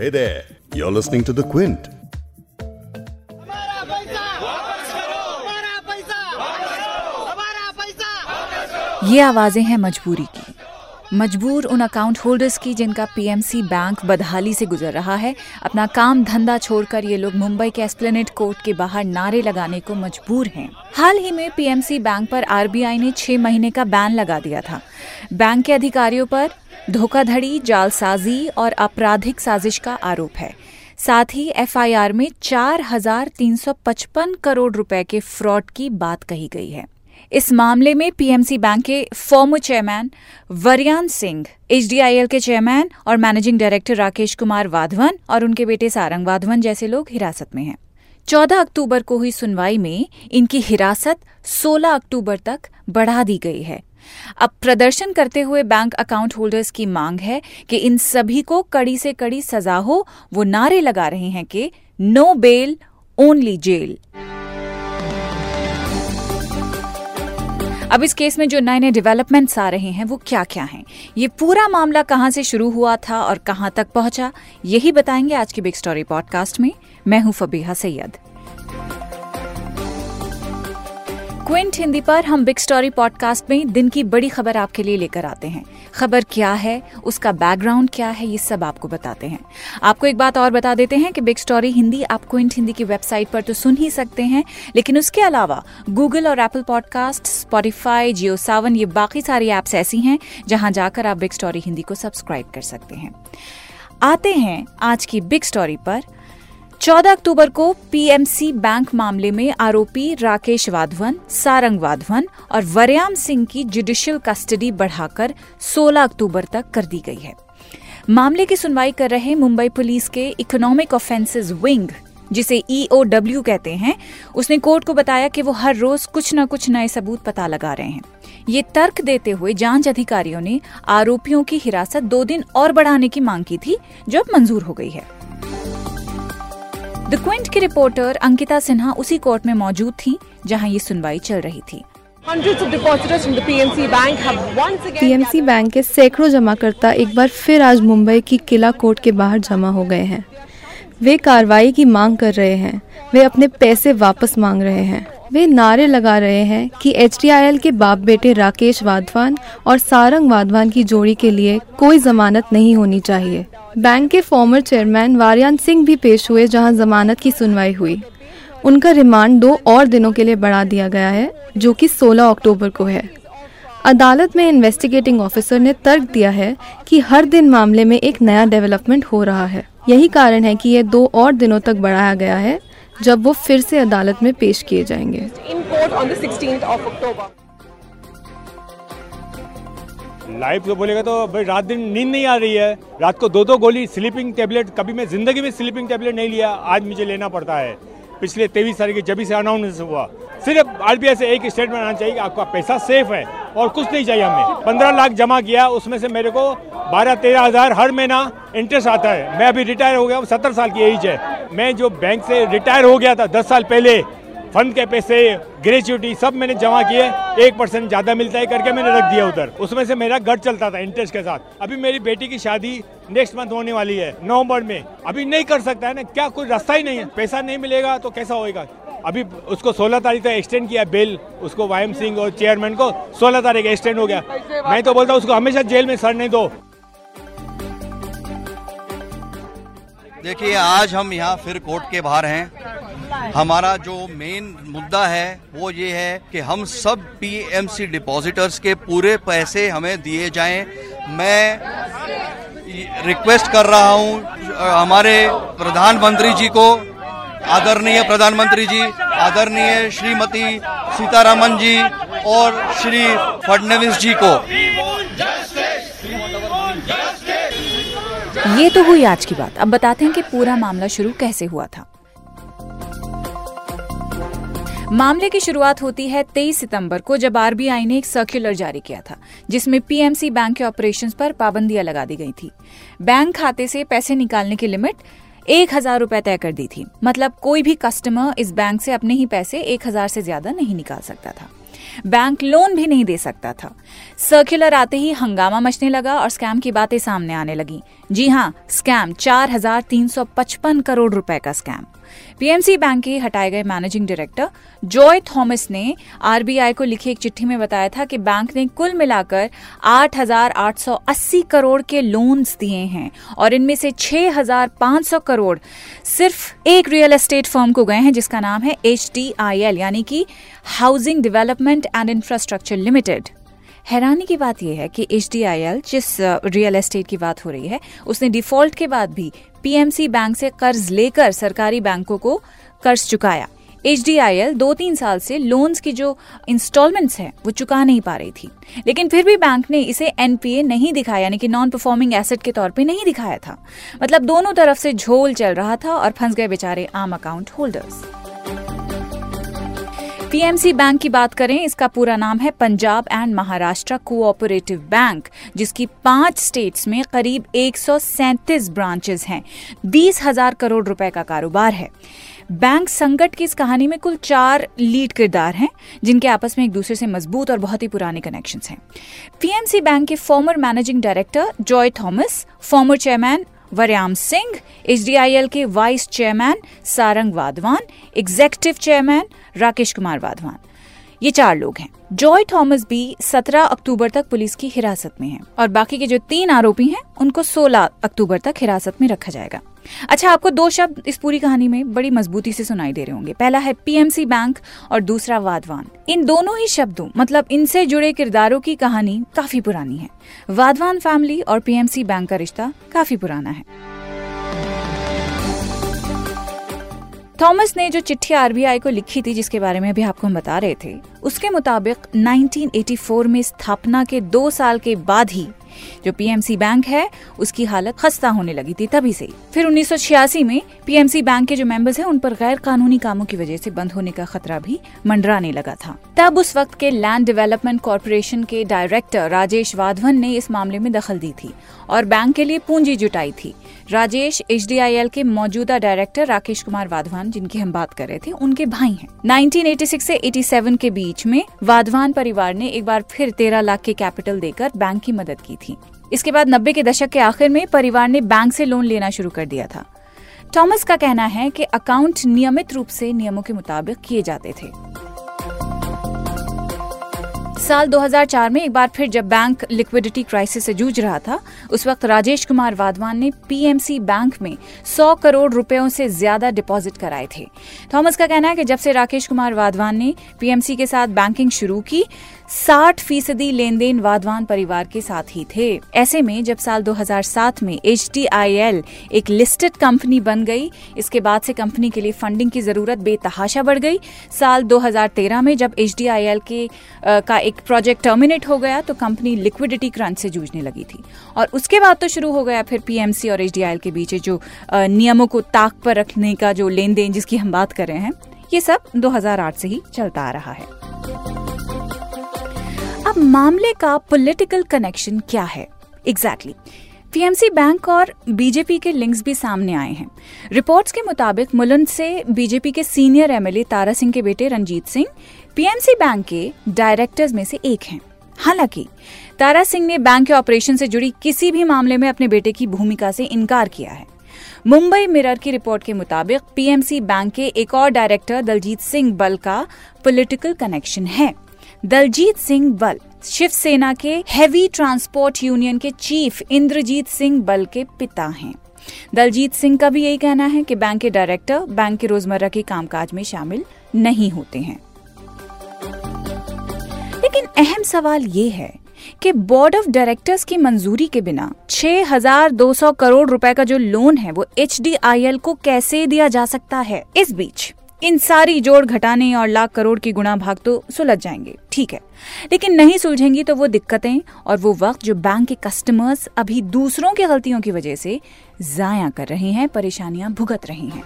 Hey there, you're listening to The Quint. हमारा पैसा! वापस करो! हमारा पैसा! वापस करो! हमारा पैसा! ये आवाज़ें हैं मजबूरी की। मजबूर उन अकाउंट होल्डर्स की जिनका पीएमसी बैंक बदहाली से गुजर रहा है। अपना काम धंधा छोड़कर ये लोग मुंबई के एस्प्लेनेट कोर्ट के बाहर नारे लगाने को मजबूर हैं। हाल ही में पीएमसी बैंक पर आरबीआई ने छह महीने का बैन लगा दिया था। बैंक के अधिकारियों पर धोखाधड़ी जालसाजी और आपराधिक साजिश का आरोप है। साथ ही एफआईआर में 4,355 करोड़ रुपए के फ्रॉड की बात कही गई है। इस मामले में पीएमसी बैंक के former chairman Waryam Singh, HDIL के चेयरमैन और मैनेजिंग डायरेक्टर राकेश कुमार वाधवन और उनके बेटे सारंग वाधवन जैसे लोग हिरासत में हैं। 14 अक्टूबर को हुई सुनवाई में इनकी हिरासत 16 अक्टूबर तक बढ़ा दी गई है। अब प्रदर्शन करते हुए बैंक अकाउंट होल्डर्स की मांग है कि इन सभी को कड़ी से कड़ी सजा हो, वो नारे लगा रहे हैं कि नो बेल ओनली जेल अब इस केस में जो नए नए डेवलपमेंट्स आ रहे हैं, वो क्या क्या हैं? ये पूरा मामला कहाँ से शुरू हुआ था और कहाँ तक पहुँचा, यही बताएँगे आज की बिग स्टोरी पॉडकास्ट में। मैं हूँ फबीहा सैयद। क्विंट हिंदी पर हम बिग स्टोरी पॉडकास्ट में दिन की बड़ी खबर आपके लिए लेकर आते हैं। खबर क्या है, उसका बैकग्राउंड क्या है, ये सब आपको बताते हैं। आपको एक बात और बता देते हैं कि बिग स्टोरी हिंदी, आप क्विंट हिंदी की वेबसाइट पर तो सुन ही सकते हैं, लेकिन उसके अलावा गूगल और Apple podcast Spotify Jio Saavn ये बाकी सारी एप्स ऐसी हैं, जहाँ जाकर आप बिग स्टोरी हिंदी को सब्सक्राइब कर सकते हैं। आते हैं आज की बिग स्टोरी पर। 14 अक्टूबर को पीएमसी बैंक मामले में आरोपी राकेश वाधवन, सारंग वाधवन और वरयाम सिंह की जुडिशियल कस्टडी बढ़ाकर 16 अक्टूबर तक कर दी गई है। मामले की सुनवाई कर रहे मुंबई पुलिस के इकोनॉमिक ऑफेंसेस विंग जिसे ईओडब्ल्यू कहते हैं, उसने कोर्ट को बताया कि वो हर रोज कुछ न कुछ नए सबूत पता लगा रहे हैं। ये तर्क देते हुए जाँच अधिकारियों ने आरोपियों की हिरासत दो दिन और बढ़ाने की मांग की थी, जो अब मंजूर हो गई है। द क्विंट की रिपोर्टर अंकिता सिन्हा उसी कोर्ट में मौजूद थी जहाँ ये सुनवाई चल रही थी। Hundreds of depositors from the PNC Bank have once again PMC bank के सैकड़ों जमाकर्ता एक बार फिर आज मुंबई की किला कोर्ट के बाहर जमा हो गए हैं। वे कार्रवाई की मांग कर रहे हैं। वे अपने पैसे वापस मांग रहे हैं। वे नारे लगा रहे हैं कि एच के बाप बेटे राकेश वाधवान और सारंग वाधवान की जोड़ी के लिए कोई जमानत नहीं होनी चाहिए। बैंक के फॉर्मर चेयरमैन वारियान सिंह भी पेश हुए जहाँ जमानत की सुनवाई हुई। उनका रिमांड दो और दिनों के लिए बढ़ा दिया गया है, जो कि 16 अक्टूबर को है। अदालत में इन्वेस्टिगेटिंग ऑफिसर ने तर्क दिया है कि हर दिन मामले में एक नया डेवलपमेंट हो रहा है। यही कारण है कि यह दो और दिनों तक बढ़ाया गया है, जब वो फिर से अदालत में पेश किए जाएँगे। लाइफ तो बोलेगा तो भाई रात दिन नींद नहीं आ रही है। रात को दो दो गोली स्लीपिंग टेबलेट कभी मैं ज़िंदगी में स्लीपिंग टेबलेट नहीं लिया, आज मुझे लेना पड़ता है। पिछले तेईस तारीख के जब से अनाउंस हुआ, सिर्फ़ आरबीआई से एक स्टेटमेंट आना चाहिए कि आपका पैसा सेफ़ है और कुछ नहीं चाहिए हमें। पंद्रह लाख जमा किया, उसमें से मेरे को बारह तेरह हज़ार हर महीना इंटरेस्ट आता है। मैं अभी रिटायर हो गया सत्तर साल की एज है। मैं जो बैंक से रिटायर हो गया था, दस साल पहले फंड के पैसे ग्रेचुटी सब मैंने जमा किए, एक परसेंट ज़्यादा मिलता है करके मैंने रख दिया उधर। उसमें से मेरा घर चलता था इंटरेस्ट के साथ। अभी मेरी बेटी की शादी नेक्स्ट मंथ होने वाली है, नवंबर में। अभी नहीं कर सकता है ना, क्या कोई रास्ता ही नहीं है। पैसा नहीं मिलेगा तो कैसा होएगा? अभी उसको 16 तारीख तक एक्सटेंड किया बेल, उसको वायम सिंह और चेयरमैन को 16 तारीख एक्सटेंड हो गया। मैं तो बोलता हूँ, उसको हमेशा जेल में सर नहीं दो। देखिए, आज हम यहाँ फिर कोर्ट के बाहर हैं। हमारा जो मेन मुद्दा है, वो ये है कि हम सब पीएमसी डिपॉजिटर्स के पूरे पैसे हमें दिए जाएँ। मैं रिक्वेस्ट कर रहा हूँ हमारे प्रधानमंत्री जी को, आदरणीय प्रधानमंत्री जी, आदरणीय श्रीमती सीतारामन जी और श्री फडणवीस जी को। ये तो हुई आज की बात। अब बताते हैं कि पूरा मामला शुरू कैसे हुआ था। मामले की शुरुआत होती है 23 सितंबर को जब आरबीआई ने एक सर्कुलर जारी किया था जिसमें पीएमसी बैंक के ऑपरेशंस पर पाबंदियाँ लगा दी गई थी। बैंक खाते से पैसे निकालने की लिमिट एक हज़ार रूपए तय कर दी थी। मतलब कोई भी कस्टमर इस बैंक से अपने ही पैसे एक हज़ार से ज़्यादा नहीं निकाल सकता था। बैंक लोन भी नहीं दे सकता था। सर्कुलर आते ही हंगामा मचने लगा और स्कैम की बातें सामने आने लगी। जी हाँ स्कैम 4,355 करोड़ रुपए का स्कैम पीएमसी बैंक के हटाए गए मैनेजिंग डायरेक्टर जॉय थॉमस ने आरबीआई को लिखी एक चिट्ठी में बताया था कि बैंक ने कुल मिलाकर 8,880 करोड़ के लोन्स दिए हैं और इनमें से 6,500 करोड़ सिर्फ़ एक रियल एस्टेट फर्म को गए हैं जिसका नाम है HDIL यानी कि housing development and infrastructure limited हैरानी की बात यह है कि एच जिस रियल एस्टेट की बात हो रही है उसने डिफ़ॉल्ट के बाद भी पीएमसी बैंक से कर्ज लेकर सरकारी बैंकों को कर्ज चुकाया। एच दो तीन साल से लोन्स की जो इंस्टॉलमेंट्स है, वो चुका नहीं पा रही थी। लेकिन फिर भी बैंक ने इसे एनपीए नहीं दिखाया, यानी कि नॉन परफॉर्मिंग एसेट के तौर पे नहीं दिखाया था। मतलब दोनों तरफ़ से झोल चल रहा था और फंस गए बेचारे आम अकाउंट होल्डर्स पीएमसी बैंक की बात करें, इसका पूरा नाम है Punjab and Maharashtra cooperative bank, जिसकी पाँच स्टेट्स में करीब एक सौ सैंतीस ब्रांचेस हैं। बीस हज़ार करोड़ रुपए का कारोबार है। बैंक संकट की इस कहानी में कुल चार लीड किरदार हैं, जिनके आपस में एक दूसरे से मज़बूत और बहुत ही पुराने कनेक्शन हैं। पीएमसी बैंक के former managing director Joy Thomas former chairman Waryam Singh H के vice chairman Sarang Wadhawan executive chairman Rakesh Kumar Wadhawan. ये चार लोग हैं। जॉय, थॉमस भी 17 अक्टूबर तक पुलिस की हिरासत में है और बाकी के जो तीन आरोपी हैं, उनको 16 अक्टूबर तक हिरासत में रखा जाएगा। अच्छा आपको दो शब्द इस पूरी कहानी में बड़ी मजबूती से सुनाई दे रहे होंगे। पहला है पीएमसी बैंक और दूसरा वाधवान। इन दोनों ही शब्दों मतलब इनसे जुड़े किरदारों की कहानी काफ़ी पुरानी है। वाधवान फैमिली और पीएमसी बैंक का रिश्ता काफ़ी पुराना है। थॉमस ने जो चिट्ठी आरबीआई को लिखी थी, जिसके बारे में अभी आपको हम बता रहे थे, उसके मुताबिक 1984 में स्थापना के दो साल के बाद ही जो पीएमसी बैंक है, उसकी हालत खस्ता होने लगी थी तभी से फिर उन्नीस सौ छियासी में पीएमसी बैंक के जो मेंबर्स हैं, उन पर गैर कानूनी कामों की वजह से बंद होने का खतरा भी मंडराने लगा था। तब उस वक्त के लैंड डेवलपमेंट कॉरपोरेशन के डायरेक्टर राजेश वाधवन ने इस मामले में दखल दी थी और बैंक के लिए पूंजी जुटाई थी। राजेश एचडीआईएल के मौजूदा डायरेक्टर राकेश कुमार वाधवान, जिनकी हम बात कर रहे थे, उनके भाई हैं। 1986 से 87 के बीच में वाधवान परिवार ने एक बार फिर 13 लाख के कैपिटल देकर बैंक की मदद की थी। इसके बाद नब्बे के दशक के आखिर में परिवार ने बैंक से लोन लेना शुरू कर दिया था। थॉमस का कहना है कि अकाउंट नियमित रूप से नियमों के मुताबिक किए जाते थे। साल 2004 में एक बार फिर जब बैंक लिक्विडिटी क्राइसिस से जूझ रहा था, उस वक्त राजेश कुमार वाधवान ने पीएमसी बैंक में 100 करोड़ रुपयों से ज़्यादा डिपॉजिट कराए थे। थॉमस का कहना है कि जब से राकेश कुमार वाधवान ने पीएमसी के साथ बैंकिंग शुरू की साठ फ़ीसदी लेन देन वाधवान परिवार के साथ ही थे। ऐसे में जब साल 2007 में HDIL एक लिस्टेड कंपनी बन गई इसके बाद से कंपनी के लिए फंडिंग की ज़रूरत बेतहाशा बढ़ गई। साल 2013 में जब HDIL के आ, का एक प्रोजेक्ट टर्मिनेट हो गया तो कंपनी लिक्विडिटी क्रंच से जूझने लगी थी। और उसके बाद तो शुरू हो गया फिर पीएमसी और HDIL के बीच जो नियमों को ताक पर रखने का जो लेन देन जिसकी हम बात कर रहे हैं ये सब 2008 से ही चलता आ रहा है। मामले का पॉलिटिकल कनेक्शन क्या है? Exactly exactly. पीएमसी बैंक और बीजेपी के लिंक्स भी सामने आए हैं। रिपोर्ट्स के मुताबिक मुलुंड से बीजेपी के सीनियर एमएलए तारा सिंह के बेटे रंजीत सिंह पीएमसी बैंक के डायरेक्टर्स में से एक हैं। हालाँकि, तारा सिंह ने बैंक के ऑपरेशन से जुड़ी किसी भी मामले में अपने बेटे की भूमिका से इनकार किया है। मुंबई मिरर की रिपोर्ट के मुताबिक पीएमसी बैंक के एक और डायरेक्टर दलजीत सिंह बल का पॉलिटिकल कनेक्शन है। दलजीत सिंह बल। शिवसेना के हैवी ट्रांसपोर्ट यूनियन के चीफ इंद्रजीत सिंह बल के पिता हैं। दलजीत सिंह का भी यही कहना है कि बैंक के डायरेक्टर बैंक के रोज़मर्रा के कामकाज में शामिल नहीं होते हैं। लेकिन अहम सवाल ये है कि बोर्ड ऑफ़ डायरेक्टर्स की मंजूरी के बिना 6,200 करोड़ रुपए का जो लोन है वो एचडीआईएल को कैसे दिया जा सकता है? इस बीच इन सारी जोड़ घटाने और लाख करोड़ की गुणा भाग तो सुलझ जाएँगे, ठीक है। लेकिन नहीं सुलझेंगी तो वो दिक्कतें और वो वक्त जो बैंक के कस्टमर्स अभी दूसरों की गलतियों की वजह से जाया कर रहे हैं, परेशानियाँ भुगत रही हैं।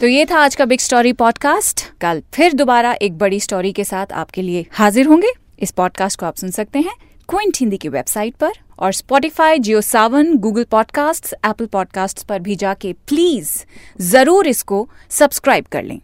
तो ये था आज का बिग स्टोरी पॉडकास्ट कल फिर दोबारा एक बड़ी स्टोरी के साथ आपके लिए हाजिर होंगे। इस पॉडकास्ट को आप सुन सकते हैं क्विंट हिंदी की वेबसाइट पर। और Spotify Jio Saavn Google podcast Apple podcast पर भी जाके प्लीज़ ज़रूर इसको सब्सक्राइब कर लें।